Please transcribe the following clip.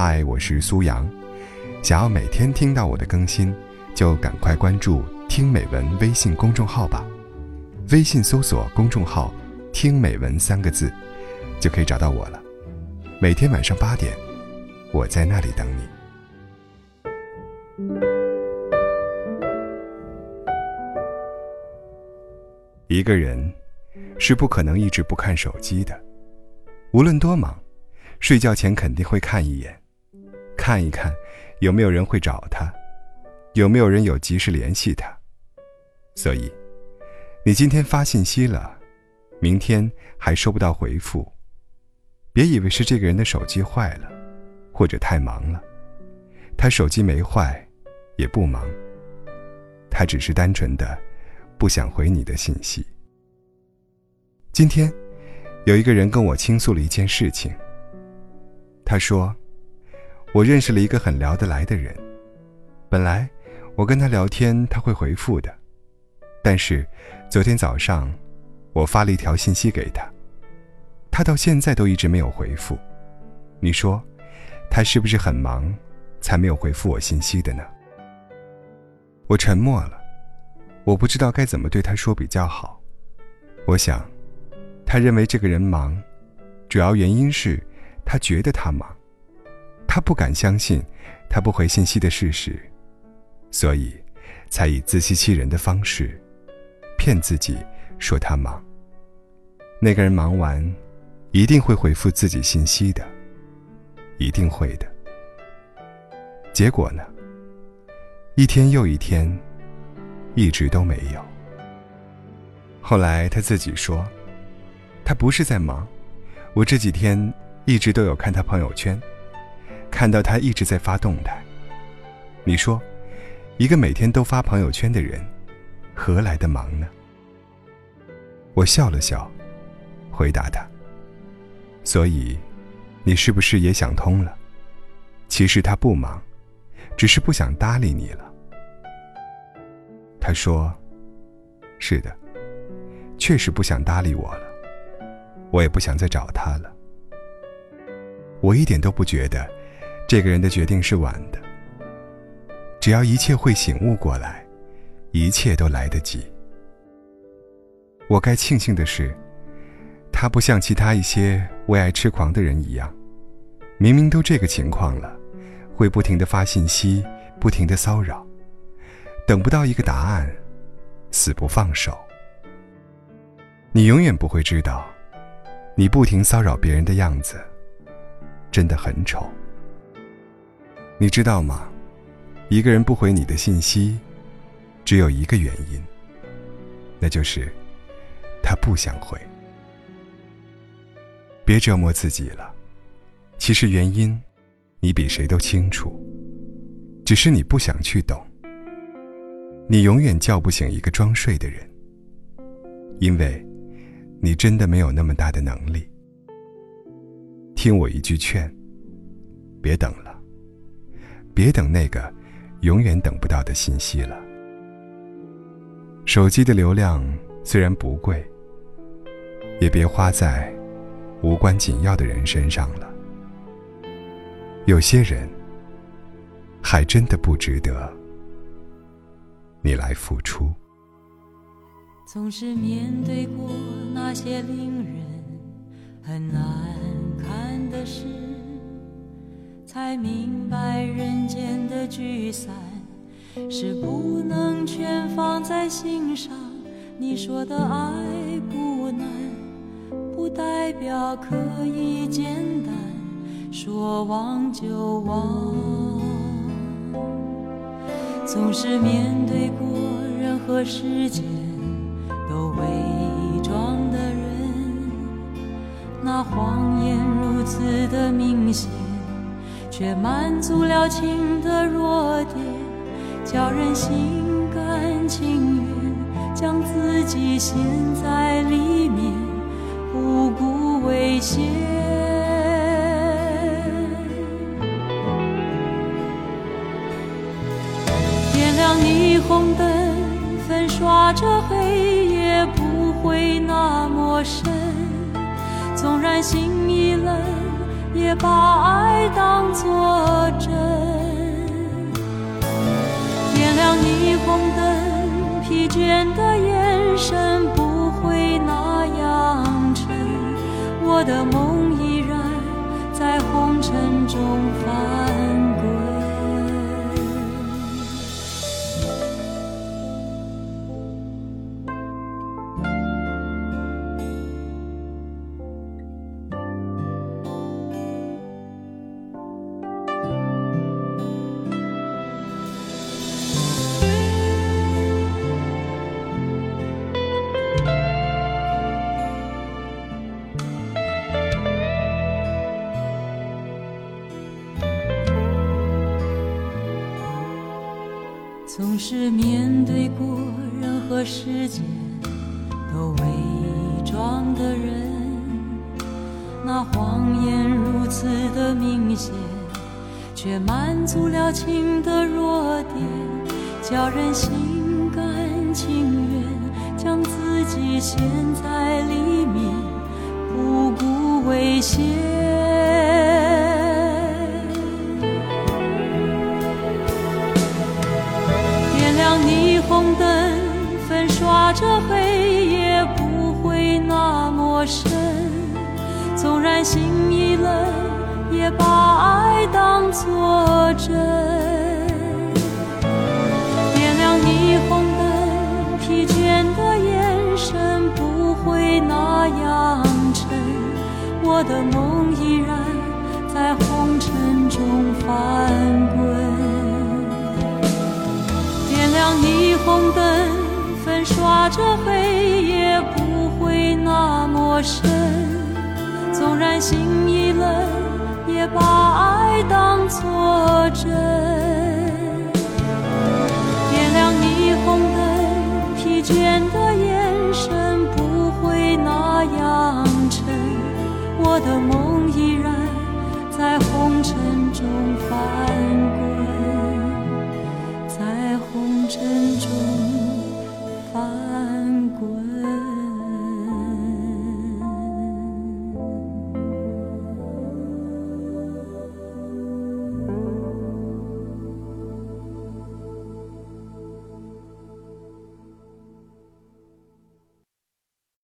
嗨，我是苏阳。想要每天听到我的更新，就赶快关注“听美文”微信公众号吧。微信搜索公众号“听美文”三个字，就可以找到我了。每天晚上八点，我在那里等你。一个人是不可能一直不看手机的，无论多忙，睡觉前肯定会看一眼，看一看有没有人会找他，有没有人有及时联系他。所以，你今天发信息了，明天还收不到回复，别以为是这个人的手机坏了，或者太忙了，他手机没坏，也不忙，他只是单纯的。不想回你的信息。今天，有一个人跟我倾诉了一件事情。他说：“我认识了一个很聊得来的人，本来我跟他聊天他会回复的，但是昨天早上我发了一条信息给他，他到现在都一直没有回复。你说，他是不是很忙，才没有回复我信息的呢？”我沉默了。我不知道该怎么对他说比较好。我想，他认为这个人忙，主要原因是他觉得他忙，他不敢相信他不回信息的事实，所以才以自欺欺人的方式骗自己说他忙。那个人忙完，一定会回复自己信息的，一定会的。结果呢？一天又一天。一直都没有。后来他自己说，他不是在忙，我这几天一直都有看他朋友圈，看到他一直在发动态。你说，一个每天都发朋友圈的人，何来的忙呢？我笑了笑，回答他。所以，你是不是也想通了？其实他不忙，只是不想搭理你了。他说：“是的，确实不想搭理我了，我也不想再找他了。我一点都不觉得，这个人的决定是晚的。只要一切会醒悟过来，一切都来得及。我该庆幸的是，他不像其他一些为爱痴狂的人一样，明明都这个情况了，会不停的发信息，不停的骚扰。”等不到一个答案，死不放手。你永远不会知道，你不停骚扰别人的样子，真的很丑。你知道吗？一个人不回你的信息，只有一个原因，那就是他不想回。别折磨自己了，其实原因，你比谁都清楚，只是你不想去懂。你永远叫不醒一个装睡的人，因为，你真的没有那么大的能力。听我一句劝，别等了，别等那个永远等不到的信息了。手机的流量虽然不贵，也别花在无关紧要的人身上了。有些人，还真的不值得。你来付出。总是面对过那些令人很难看的事，才明白人间的聚散是不能全放在心上。你说的爱不难，不代表可以简单说忘就忘。总是面对过任何时间都伪装的人，那谎言如此的明显，却满足了情的弱点，叫人心甘情愿将自己陷在里面，不顾危险。点亮霓虹灯粉刷着黑夜，不会那么深。纵然心已冷，也把爱当作真。点亮霓虹灯，疲倦的眼神不会那样沉。我的梦依然在红尘中总是面对过任何世界都伪装的人，那谎言如此的明显，却满足了情的弱点，叫人心甘情愿将自己陷在里面，不顾危险。粉刷着黑夜，不会那么深。纵然心已冷，也把爱当作真。点亮霓虹灯，疲倦的眼神不会那样沉。我的梦依然在红尘中翻滚。点亮霓虹灯，刷着黑夜不会那么深，纵然心一冷，也把爱当作真。点亮霓虹灯，疲倦的眼神不会那样沉，我的梦依然在红尘中翻。